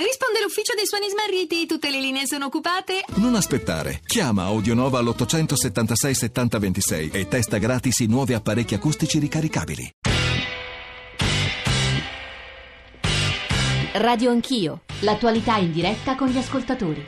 Risponde l'ufficio dei suoni smarriti, tutte le linee sono occupate. Non aspettare. Chiama Audionova all'876 7026 e testa gratis i nuovi apparecchi acustici ricaricabili. Radio Anch'io, l'attualità in diretta con gli ascoltatori.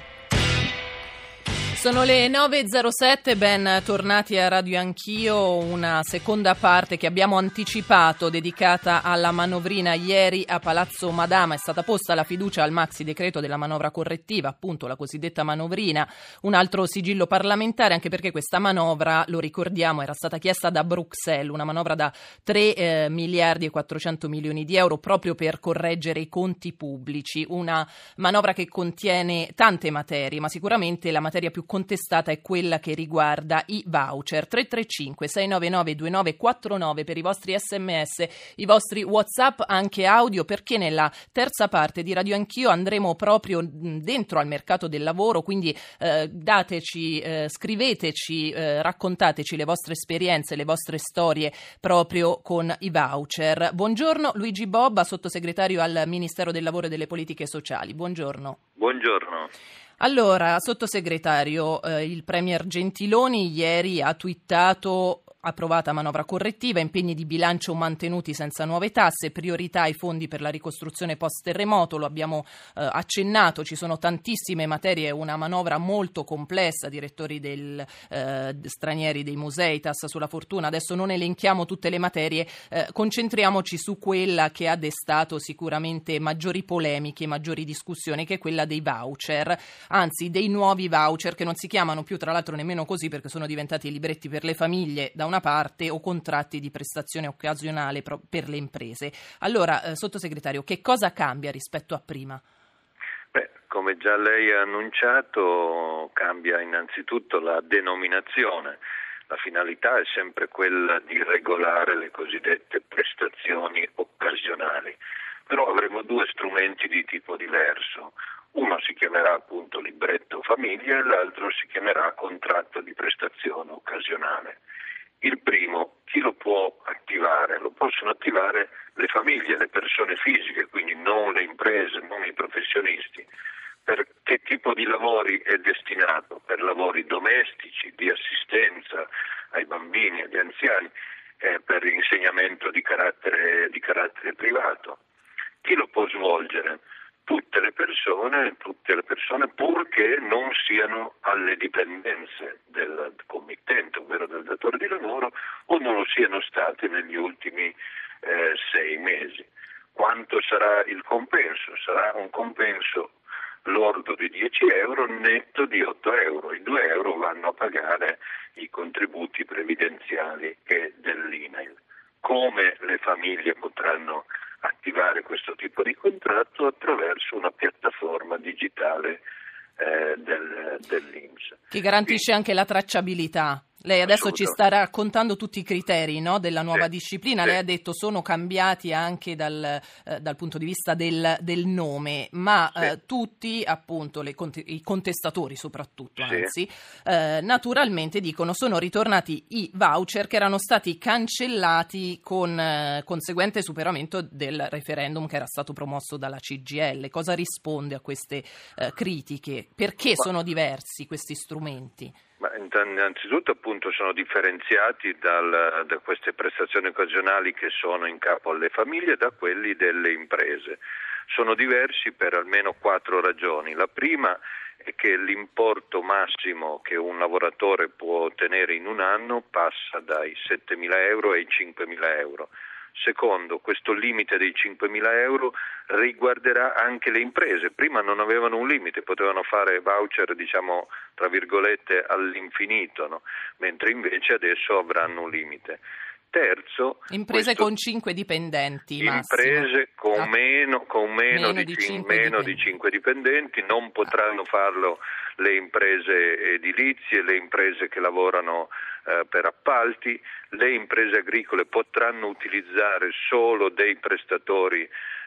Sono le 9.07, ben tornati a Radio Anch'io, una seconda parte che abbiamo anticipato dedicata alla manovrina ieri a Palazzo Madama. È stata posta la fiducia al maxi decreto della manovra correttiva, appunto la cosiddetta manovrina, un altro sigillo parlamentare, anche perché questa manovra, lo ricordiamo, era stata chiesta da Bruxelles, una manovra da 3 eh, miliardi e 400 milioni di euro proprio per correggere i conti pubblici, una manovra che contiene tante materie, ma sicuramente la materia più contestata è quella che riguarda i voucher. 335 699 2949 per i vostri sms, i vostri whatsapp, anche audio, perché nella terza parte di Radio Anch'io andremo proprio dentro al mercato del lavoro, quindi eh, dateci, eh, scriveteci, eh, raccontateci le vostre esperienze, le vostre storie proprio con i voucher. Buongiorno Luigi Bobba, sottosegretario al Ministero del Lavoro e delle Politiche Sociali. Buongiorno. Buongiorno. Allora, sottosegretario, eh, il Premier Gentiloni ieri ha twittato approvata manovra correttiva, impegni di bilancio mantenuti senza nuove tasse, priorità ai fondi per la ricostruzione post-terremoto, lo abbiamo eh, accennato, ci sono tantissime materie, una manovra molto complessa, direttori del, eh, stranieri dei musei, tassa sulla fortuna, adesso non elenchiamo tutte le materie, eh, concentriamoci su quella che ha destato sicuramente maggiori polemiche, maggiori discussioni, che è quella dei voucher, anzi dei nuovi voucher che non si chiamano più tra l'altro nemmeno così perché sono diventati libretti per le famiglie da una parte o contratti di prestazione occasionale per le imprese. Allora, eh, sottosegretario, che cosa cambia rispetto a prima? Beh, come già lei ha annunciato, cambia innanzitutto la denominazione. La finalità è sempre quella di regolare le cosiddette prestazioni occasionali, però avremo due strumenti di tipo diverso. Uno si chiamerà appunto libretto famiglia e l'altro si chiamerà contratto di prestazione occasionale. Il primo, chi lo può attivare? Lo possono attivare le famiglie, le persone fisiche, quindi non le imprese, non i professionisti. Per che tipo di lavori è destinato? Per lavori domestici, di assistenza ai bambini, agli anziani, eh, per insegnamento di carattere, di carattere privato. Chi lo può svolgere? tutte le persone, tutte le persone purché non siano alle dipendenze del committente, ovvero del datore di lavoro, o non lo siano state negli ultimi eh, sei mesi. Quanto sarà il compenso? Sarà un compenso lordo di 10 euro, netto di 8 euro. I 2 euro vanno a pagare i contributi previdenziali e dell'INAIL. Come le famiglie potranno attivare questo tipo di contratto attraverso una piattaforma digitale eh, del, dell'Inps. Che garantisce anche la tracciabilità. Lei adesso ci sta raccontando tutti i criteri no, della nuova sì, disciplina, sì. lei ha detto sono cambiati anche dal, eh, dal punto di vista del, del nome, ma sì. eh, tutti appunto le, i contestatori soprattutto, anzi, eh, naturalmente dicono sono ritornati i voucher che erano stati cancellati con eh, conseguente superamento del referendum che era stato promosso dalla CGL. Cosa risponde a queste eh, critiche? Perché sono diversi questi strumenti? Ma innanzitutto appunto sono differenziati dal, da queste prestazioni occasionali che sono in capo alle famiglie da quelli delle imprese. Sono diversi per almeno quattro ragioni. La prima è che l'importo massimo che un lavoratore può ottenere in un anno passa dai 7.000 euro ai 5.000 euro Secondo, questo limite dei 5.000 euro riguarderà anche le imprese. Prima non avevano un limite, potevano fare voucher, diciamo, tra virgolette, all'infinito, no? mentre invece adesso avranno un limite. Terzo, imprese questo, con 5 dipendenti. Imprese con, ah. meno, con meno, meno, di, di 5 meno di 5 dipendenti non potranno farlo le imprese edilizie, le imprese che lavorano eh, per appalti, le imprese agricole potranno utilizzare solo dei prestatori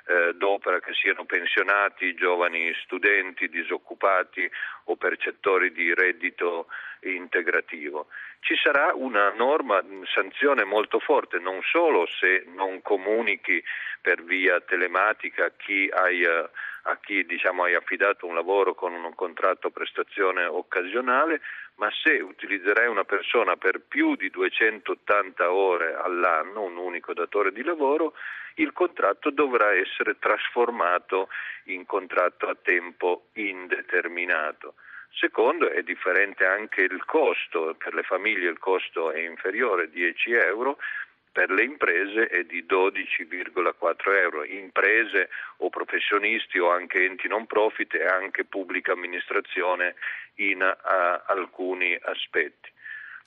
eh, d'opera che siano pensionati, giovani studenti, disoccupati o percettori di reddito integrativo. Ci sarà una norma, sanzione molto forte, non solo se non comunichi per via telematica chi hai eh, a chi diciamo, hai affidato un lavoro con un contratto prestazione occasionale, ma se utilizzerai una persona per più di 280 ore all'anno, un unico datore di lavoro, il contratto dovrà essere trasformato in contratto a tempo indeterminato. Secondo, è differente anche il costo, per le famiglie il costo è inferiore, 10 euro, per le imprese è di 12,4 euro, imprese o professionisti o anche enti non profit e anche pubblica amministrazione in a, alcuni aspetti.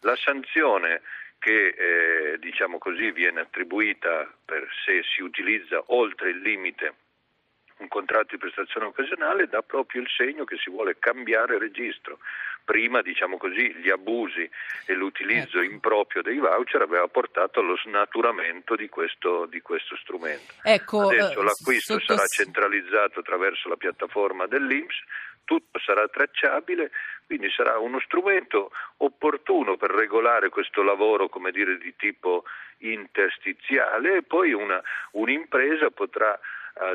La sanzione che eh, diciamo così, viene attribuita per se si utilizza oltre il limite contratto di prestazione occasionale dà proprio il segno che si vuole cambiare registro. Prima, diciamo così, gli abusi e l'utilizzo ecco. improprio dei voucher aveva portato allo snaturamento di questo, di questo strumento. Ecco, Adesso eh, l'acquisto sotto... sarà centralizzato attraverso la piattaforma dell'Inps, tutto sarà tracciabile, quindi sarà uno strumento opportuno per regolare questo lavoro, come dire, di tipo interstiziale e poi una, un'impresa potrà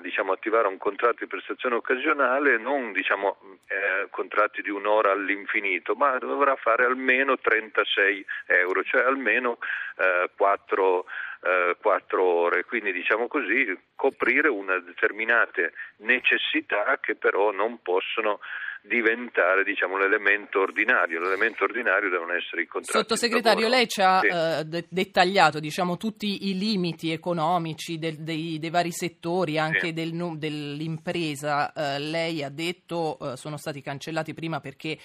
diciamo, attivare un contratto di prestazione occasionale, non diciamo, eh, contratti di un'ora all'infinito, ma dovrà fare almeno 36 euro, cioè almeno eh, 4, eh, 4 ore, quindi diciamo così coprire una determinate necessità che però non possono diventare diciamo, l'elemento ordinario. L'elemento ordinario devono essere i contratti. Sottosegretario, lei ci ha sì. uh, de- dettagliato diciamo, tutti i limiti economici del, dei, dei, vari settori, anche sì. del, dell'impresa. Uh, lei ha detto uh, sono stati cancellati prima perché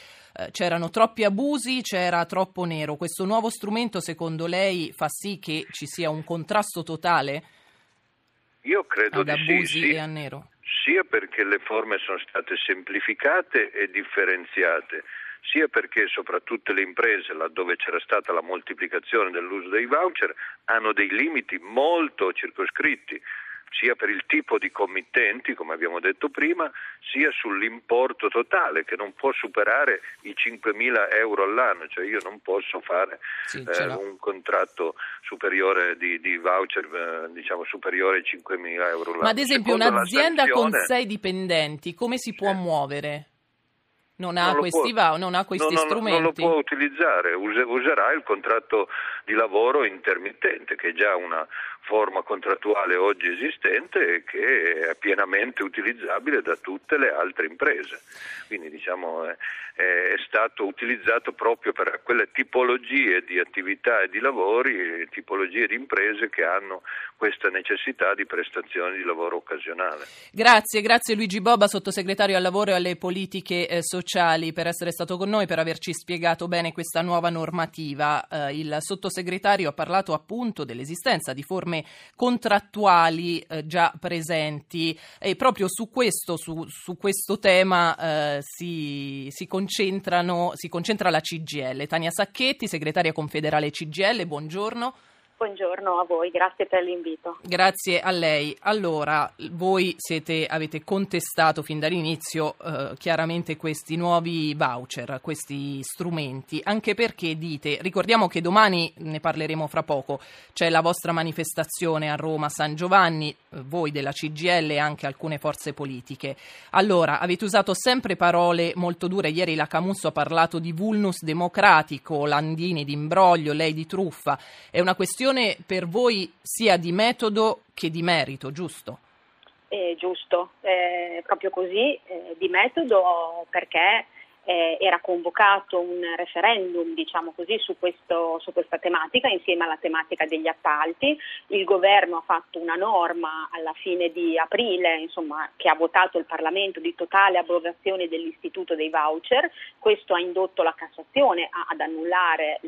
c'erano troppi abusi, c'era troppo nero. Questo nuovo strumento secondo lei fa sì che ci sia un contrasto totale? Io credo ad di abusi sì, e a nero sia perché le forme sono state semplificate e differenziate, sia perché soprattutto le imprese, laddove c'era stata la moltiplicazione dell'uso dei voucher, hanno dei limiti molto circoscritti sia per il tipo di committenti, come abbiamo detto prima, sia sull'importo totale che non può superare i 5.000 euro all'anno, cioè io non posso fare sì, eh, un contratto superiore di, di voucher eh, diciamo superiore ai 5.000 euro all'anno. Ma ad esempio Secondo un'azienda sanzione... con sei dipendenti come si può sì. muovere? Non ha, non questi, può, non ha questi non, strumenti. Non lo può utilizzare, userà il contratto di lavoro intermittente, che è già una forma contrattuale oggi esistente che è pienamente utilizzabile da tutte le altre imprese. Quindi diciamo, è, è stato utilizzato proprio per quelle tipologie di attività e di lavori, tipologie di imprese che hanno questa necessità di prestazioni di lavoro occasionale. Grazie, grazie Luigi Boba, sottosegretario al lavoro e alle politiche eh, sociali, per essere stato con noi, per averci spiegato bene questa nuova normativa. Eh, il sottosegretario ha parlato appunto dell'esistenza di forme contrattuali eh, già presenti e proprio su questo, su, su questo tema eh, si, si, si concentra la CGL. Tania Sacchetti, segretaria confederale CGL, buongiorno. Buongiorno a voi, grazie per l'invito. Grazie a lei. Allora, voi siete, avete contestato fin dall'inizio eh, chiaramente questi nuovi voucher, questi strumenti, anche perché dite, ricordiamo che domani, ne parleremo fra poco, c'è la vostra manifestazione a Roma San Giovanni, eh, voi della CGL e anche alcune forze politiche. Allora, avete usato sempre parole molto dure, ieri la Camusso ha parlato di vulnus democratico, Landini di imbroglio, lei di truffa, è una questione questione per voi sia di metodo che di merito, giusto? Eh, giusto, eh, proprio così, eh, di metodo perché eh, era convocato un referendum diciamo così, su, questo, su, questa tematica insieme alla tematica degli appalti. Il governo ha fatto una norma alla fine di aprile insomma, che ha votato il Parlamento di totale abrogazione dell'istituto dei voucher. Questo ha indotto la Cassazione a, ad annullare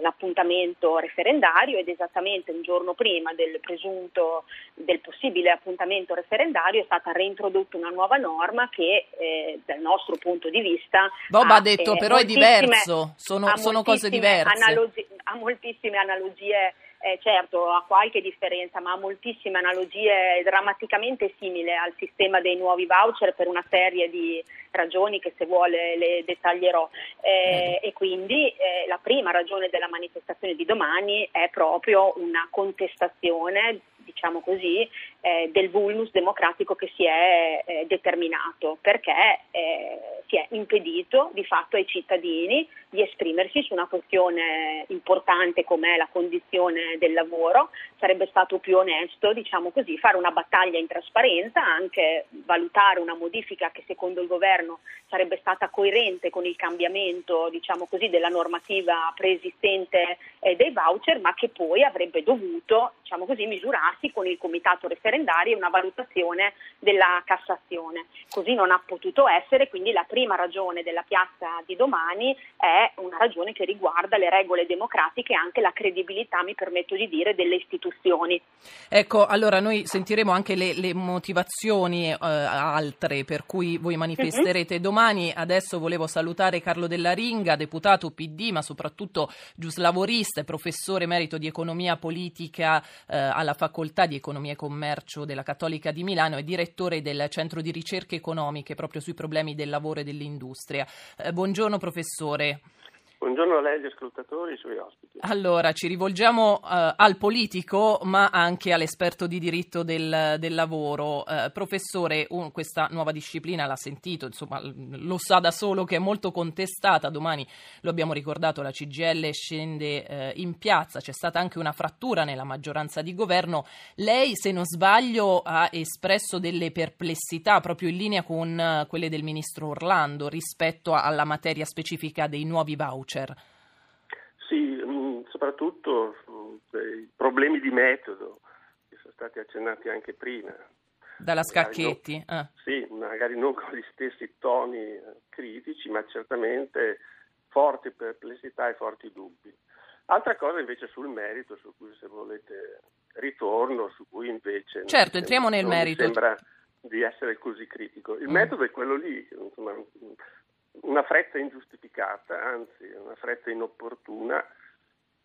l'appuntamento referendario ed esattamente un giorno prima del presunto del possibile appuntamento referendario è stata reintrodotta una nuova norma che eh, dal nostro punto di vista Bob ha, detto eh, però è diverso, sono, sono cose diverse. Analogi- ha moltissime analogie eh, certo ha qualche differenza, ma ha moltissime analogie drammaticamente simili al sistema dei nuovi voucher per una serie di ragioni che se vuole le dettaglierò. Eh, e quindi eh, la prima ragione della manifestazione di domani è proprio una contestazione diciamo così, eh, del vulnus democratico che si è eh, determinato, perché si è impedito di fatto ai cittadini di esprimersi su una questione importante come la condizione del lavoro, sarebbe stato più onesto, diciamo così, fare una battaglia in trasparenza, anche valutare una modifica che secondo il governo sarebbe stata coerente con il cambiamento, diciamo così, della normativa preesistente eh, dei voucher, ma che poi avrebbe dovuto, diciamo così, misurarsi con il comitato referendario e una valutazione della Cassazione. Così non ha potuto essere, quindi la prima ragione della piazza di domani è una ragione che riguarda le regole democratiche e anche la credibilità, mi permetto di dire, delle istituzioni. Ecco, allora noi sentiremo anche le, le motivazioni eh, altre per cui voi manifesterete mm-hmm. domani. Adesso volevo salutare Carlo Della Ringa, deputato PD, ma soprattutto giuslavorista e professore emerito di economia politica eh, alla Facoltà di Economia e Commercio della Cattolica di Milano e direttore del Centro di Ricerche Economiche proprio sui problemi del lavoro e dell'industria. Eh, buongiorno professore. Buongiorno a lei, agli ascoltatori ai suoi ospiti. Allora, ci rivolgiamo uh, al politico, ma anche all'esperto di diritto del, del lavoro. Uh, professore, un, questa nuova disciplina l'ha sentito, insomma, lo sa da solo che è molto contestata. Domani, lo abbiamo ricordato, la CGL scende uh, in piazza, c'è stata anche una frattura nella maggioranza di governo. Lei, se non sbaglio, ha espresso delle perplessità proprio in linea con quelle del ministro Orlando rispetto alla materia specifica dei nuovi voucher voucher? Sì, mm, soprattutto mm, i problemi di metodo che sono stati accennati anche prima. Dalla Scacchetti? Non, ah. Sì, magari non con gli stessi toni eh, critici, ma certamente forti perplessità e forti dubbi. Altra cosa invece sul merito, su cui se volete ritorno, su cui invece... Certo, entriamo nel merito. sembra di essere così critico. Il mm. metodo è quello lì, insomma, una fretta ingiustificata, anzi una fretta inopportuna,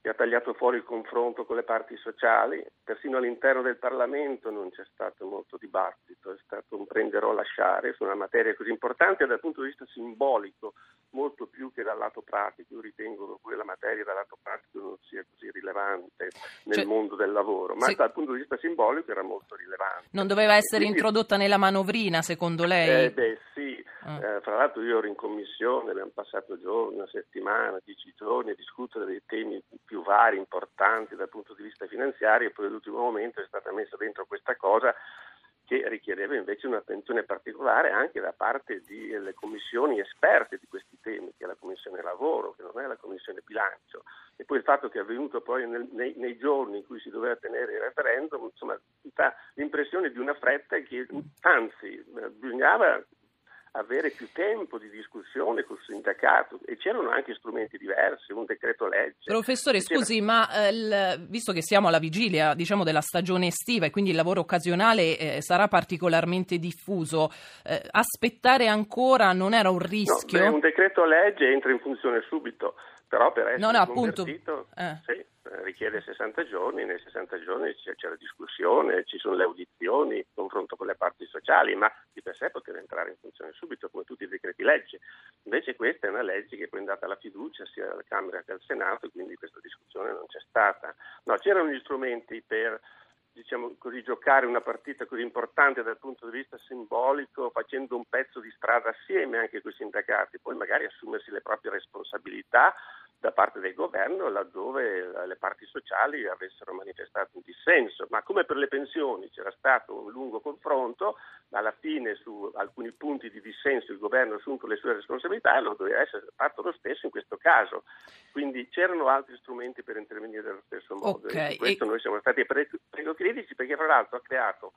che ha tagliato fuori il confronto con le parti sociali, persino all'interno del Parlamento non c'è stato molto dibattito, è stato un prendere o lasciare su una materia così importante dal punto di vista simbolico, molto più che dal lato pratico. Io ritengo che la materia dal lato pratico non sia così rilevante nel cioè, mondo del lavoro, ma se... dal punto di vista simbolico era molto rilevante. Non doveva essere Quindi, introdotta nella manovrina, secondo lei? Eh, beh, sì, Ah. Eh, fra l'altro io ero in commissione, abbiamo passato giorni, una settimana, dieci giorni a discutere dei temi più vari, importanti dal punto di vista finanziario e poi all'ultimo momento è stata messa dentro questa cosa che richiedeva invece un'attenzione particolare anche da parte delle commissioni esperte di questi temi, che è la Commissione Lavoro, che non è la Commissione Bilancio. E poi il fatto che è avvenuto poi nel, nei, nei, giorni in cui si doveva tenere il referendum, insomma, dà l'impressione di una fretta che anzi bisognava avere più tempo di discussione col sindacato e c'erano anche strumenti diversi, un decreto legge. Professore, scusi, ma eh, il, visto che siamo alla vigilia diciamo, della stagione estiva e quindi il lavoro occasionale eh, sarà particolarmente diffuso, eh, aspettare ancora non era un rischio? No, beh, un decreto legge entra in funzione subito, però per essere no, no, appunto, eh. sì, richiede 60 giorni, nei 60 giorni c'è, c'è, la discussione, ci sono le audizioni, il confronto con le parti sociali, ma di per sé poteva entrare in funzione subito come tutti i decreti legge. Invece questa è una legge che è poi è andata alla fiducia sia alla Camera che al Senato e quindi questa discussione non c'è stata. No, c'erano gli strumenti per diciamo così, giocare una partita così importante dal punto di vista simbolico, facendo un pezzo di strada assieme anche con i sindacati, poi magari assumersi le proprie responsabilità da parte del governo laddove le parti sociali avessero manifestato un dissenso, ma come per le pensioni c'era stato un lungo confronto, alla fine su alcuni punti di dissenso il governo ha assunto le sue responsabilità e non doveva essere fatto lo stesso in questo caso. Quindi c'erano altri strumenti per intervenire dello stesso modo. Okay. E questo e... noi siamo stati prego critici perché fra l'altro ha creato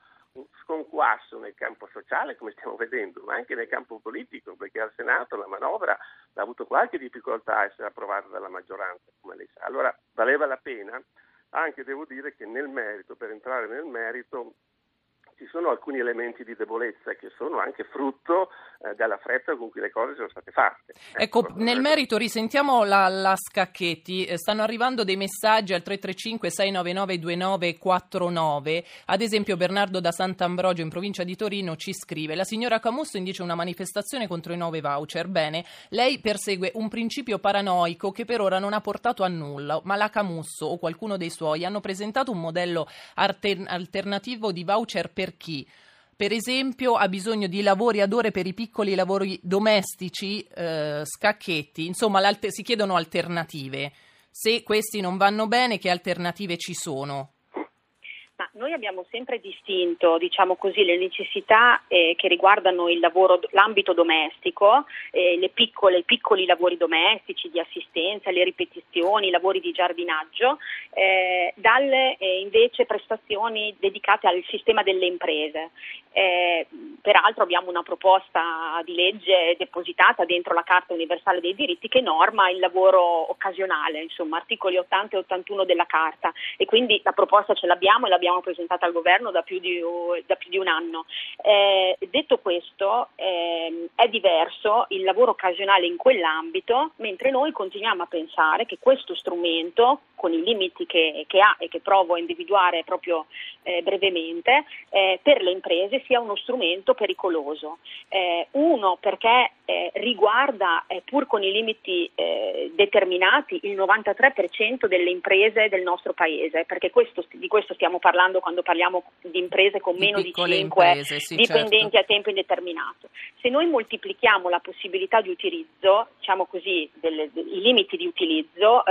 sconquasso nel campo sociale, come stiamo vedendo, ma anche nel campo politico, perché al Senato la manovra ha avuto qualche difficoltà a essere approvata dalla maggioranza, come lei sa. Allora valeva la pena, anche devo dire che nel merito, per entrare nel merito, ci sono alcuni elementi di debolezza che sono anche frutto eh, della fretta con cui le cose sono state fatte. Ecco, ecco nel merito risentiamo la, la Scacchetti, eh, stanno arrivando dei messaggi al 335 699 2949, ad esempio Bernardo da Sant'Ambrogio in provincia di Torino ci scrive la signora Camusso indice una manifestazione contro i nuovi voucher, bene, lei persegue un principio paranoico che per ora non ha portato a nulla, ma la Camusso o qualcuno dei suoi hanno presentato un modello alternativo di voucher per chi? per esempio ha bisogno di lavori ad ore per i piccoli lavori domestici, eh, scacchetti, insomma si chiedono alternative. Se questi non vanno bene, che alternative ci sono? Noi abbiamo sempre distinto, diciamo così, le necessità eh, che riguardano lavoro, l'ambito domestico, eh, le piccole, i piccoli lavori domestici di assistenza, le ripetizioni, i lavori di giardinaggio, eh, dalle eh, invece prestazioni dedicate al sistema delle imprese. Eh, peraltro abbiamo una proposta di legge depositata dentro la Carta Universale dei Diritti che norma il lavoro occasionale, insomma articoli 80 e 81 della Carta e quindi la proposta ce l'abbiamo e l'abbiamo presentata al governo da più di, da più di un anno. Eh, detto questo eh, è diverso il lavoro occasionale in quell'ambito, mentre noi continuiamo a pensare che questo strumento, con i limiti che, che ha e che provo a individuare proprio eh, brevemente, eh, per le imprese sia uno strumento pericoloso. Eh, uno perché eh, riguarda, eh, pur con i limiti eh, determinati, il 93% delle imprese del nostro paese, perché questo, di questo stiamo parlando quando parliamo di imprese con meno di, di 5 imprese, sì, dipendenti certo. a tempo indeterminato. Se noi moltiplichiamo la possibilità di utilizzo, diciamo così, delle, i limiti di utilizzo,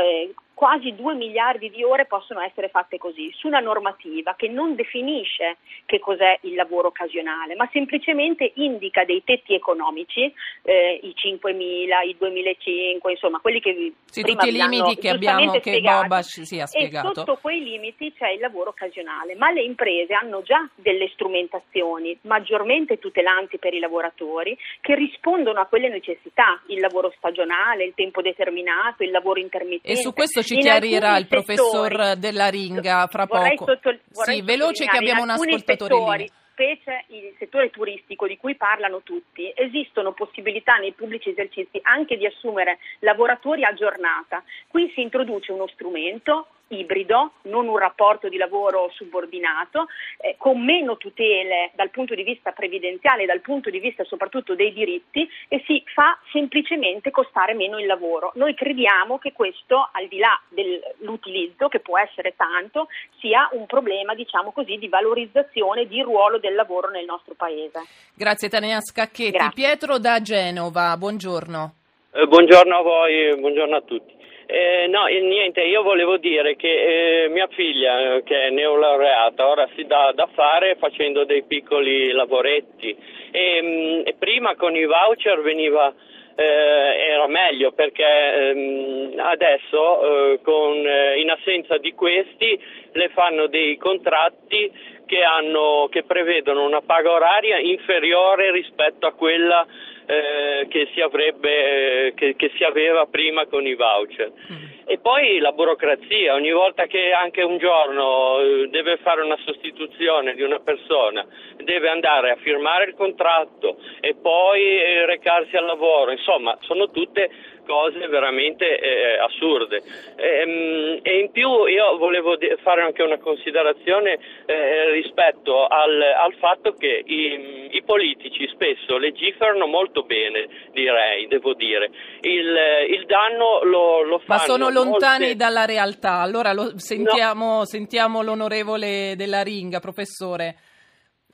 quasi 2 miliardi di ore possono essere fatte così, su una normativa che non definisce che cos'è il lavoro occasionale, ma semplicemente indica dei tetti economici, eh, i 5.000, i 2.500, insomma, quelli che sì, tutti i limiti che abbiamo, che Bobac si ha spiegato. E sotto quei limiti c'è il lavoro occasionale, ma le imprese hanno già delle strumentazioni maggiormente tutelanti per i lavoratori che rispondono a quelle necessità, il lavoro stagionale, il tempo determinato, il lavoro intermittente. E su questo ci chiarirà il professor settori, Della Ringa fra poco. Sotto, sì, veloce che abbiamo un ascoltatore settori, specie il settore turistico di cui parlano tutti, esistono possibilità nei pubblici esercizi anche di assumere lavoratori a giornata. Qui si introduce uno strumento ibrido, non un rapporto di lavoro subordinato, eh, con meno tutele dal punto di vista previdenziale e dal punto di vista soprattutto dei diritti e si fa semplicemente costare meno il lavoro. Noi crediamo che questo, al di là dell'utilizzo, che può essere tanto, sia un problema, diciamo così, di valorizzazione di ruolo del lavoro nel nostro Paese. Grazie Tania Scacchetti. Grazie. Pietro da Genova, buongiorno. Eh, buongiorno a voi, buongiorno a tutti. Eh, no, niente, io volevo dire che eh, mia figlia, che è neolaureata, ora si dà da fare facendo dei piccoli lavoretti. E, mh, mm, prima con i voucher veniva, eh, era meglio perché ehm, adesso eh, con, eh, in assenza di questi le fanno dei contratti che, hanno, che prevedono una paga oraria inferiore rispetto a quella eh, che, si avrebbe, eh, che, che, si aveva prima con i voucher. Mm. E poi la burocrazia, ogni volta che anche un giorno eh, deve fare una sostituzione di una persona, deve andare a firmare il contratto e poi eh, recarsi al lavoro, insomma sono tutte cose veramente eh, assurde. E, ehm, e, in più io volevo fare anche una considerazione eh, rispetto al, al, fatto che i, i, politici spesso legiferano molto bene, direi, devo dire. Il, il danno lo, lo fanno. Ma sono lontani molte... dalla realtà. Allora lo, sentiamo, no. sentiamo l'onorevole della Ringa, professore.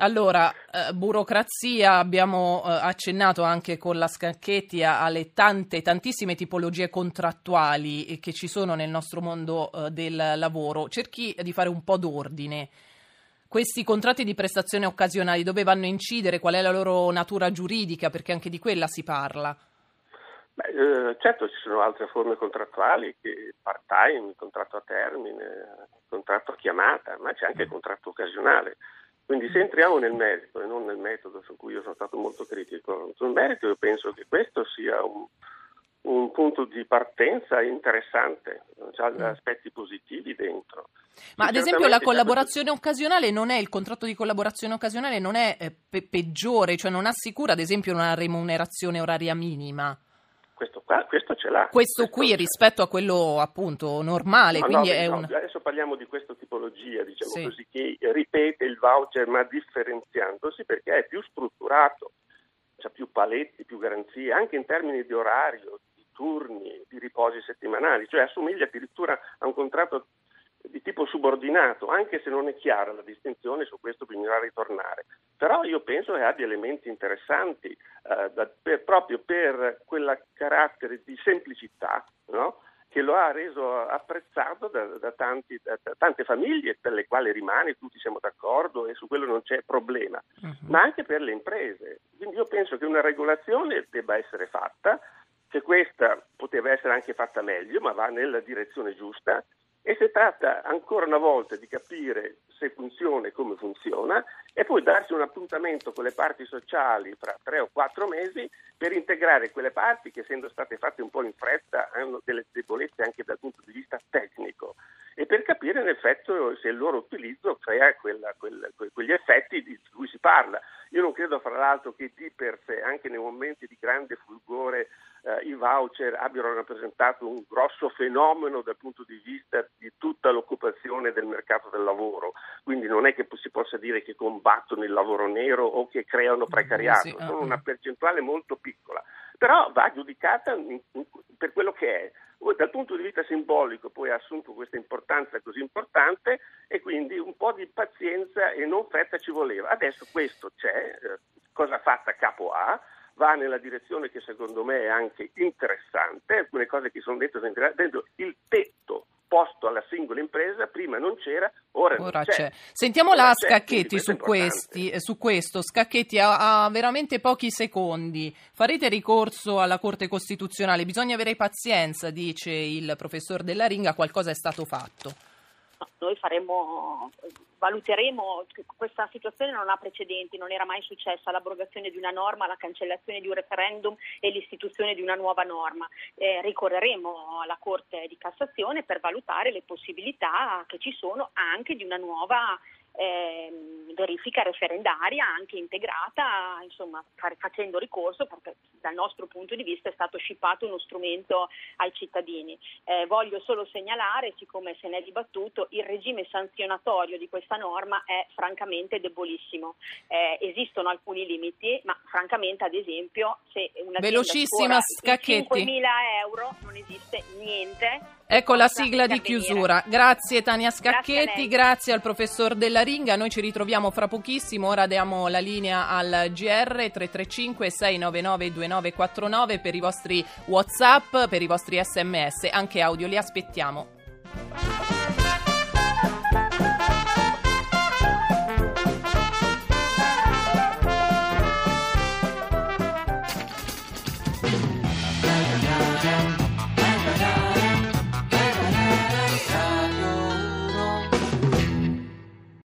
Allora, eh, burocrazia, abbiamo eh, accennato anche con la Scacchetti alle tante, tantissime tipologie contrattuali che ci sono nel nostro mondo eh, del lavoro. Cerchi di fare un po' d'ordine. Questi contratti di prestazione occasionali dove vanno a incidere? Qual è la loro natura giuridica? Perché anche di quella si parla. Beh, eh, certo, ci sono altre forme contrattuali, part-time, contratto a termine, contratto a chiamata, ma c'è anche il contratto occasionale. Quindi se entriamo nel merito e non nel metodo su cui io sono stato molto critico, sul merito io penso che questo sia un, un punto di partenza interessante, ha Mm. aspetti positivi dentro. Ma ad esempio la collaborazione occasionale non è, il contratto di collaborazione occasionale non è eh, pe- peggiore, cioè non assicura ad esempio una remunerazione oraria minima. Questo, qua, questo ce l'ha. Questo qui rispetto a quello appunto normale, No, è no, un... Adesso parliamo di questa tipologia, diciamo Sì. così, che ripete il voucher ma differenziandosi perché è più strutturato, ha più paletti, più garanzie, anche in termini di orario, di turni, di riposi settimanali, cioè assomiglia addirittura a un contratto di tipo subordinato, anche se non è chiara la distinzione, su questo bisognerà ritornare. Però io penso che abbia elementi interessanti eh, da- per- proprio per quel carattere di semplicità no? che lo ha reso apprezzato da, da tanti- da- tante famiglie per le quali rimane, tutti siamo d'accordo e su quello non c'è problema, Mhm. ma anche per le imprese. Quindi io penso che una regolazione debba essere fatta, che questa poteva essere anche fatta meglio, ma va nella direzione giusta e si tratta ancora una volta di capire se funziona e come funziona e poi darsi un appuntamento con le parti sociali fra tre o quattro mesi per integrare quelle parti che essendo state fatte un po' in fretta hanno delle debolezze anche dal punto di vista tecnico e per capire in effetti se il loro utilizzo crea quella- quel- que- quegli effetti di cui si parla. Io non credo fra l'altro che di per sé, anche nei momenti di grande fulgore, eh, i voucher abbiano rappresentato un grosso fenomeno dal punto di vista di tutta l'occupazione del mercato del lavoro. Quindi non è che si possa dire che combattono il lavoro nero o che creano precariato, sì, ah, sono una percentuale molto piccola, però va giudicata in- in- per quello che è. Dal punto di vista simbolico poi ha assunto questa importanza così importante e quindi un po' di pazienza e non fretta ci voleva. Adesso questo c'è, eh, cosa fatta capo A, va nella direzione che secondo me è anche interessante, alcune cose che sono dette sono interessanti, il tetto posto alla singola impresa prima non c'era, ora, Ora c'è. c'è. Sentiamo Ora la c'è, Scacchetti su, questi, eh, su questo. Scacchetti ha, ha veramente pochi secondi. Farete ricorso alla Corte Costituzionale? Bisogna avere pazienza, dice il professor Della Ringa, qualcosa è stato fatto. Noi faremo, valuteremo, questa situazione non ha precedenti, non era mai successa l'abrogazione di una norma, la cancellazione di un referendum e l'istituzione di una nuova norma. Eh, ricorreremo alla Corte di Cassazione per valutare le possibilità che ci sono anche di una nuova ehm, verifica referendaria anche integrata, insomma, facendo ricorso perché dal nostro punto di vista è stato scippato uno strumento ai cittadini. Eh, voglio solo segnalare, siccome se ne è dibattuto, il regime sanzionatorio di questa norma è francamente debolissimo. Eh, esistono alcuni limiti, ma francamente, ad esempio, se una Velocissima, Scacchetti. 5.000 euro non esiste niente. Ecco la sigla di chiusura. Grazie Tania Grazie Scacchetti, lei. grazie al professor Della Ringa. Noi ci ritroviamo fra pochissimo. Ora diamo la linea al GR 335 699 2949 per i vostri WhatsApp, per i vostri SMS, anche audio. Li aspettiamo.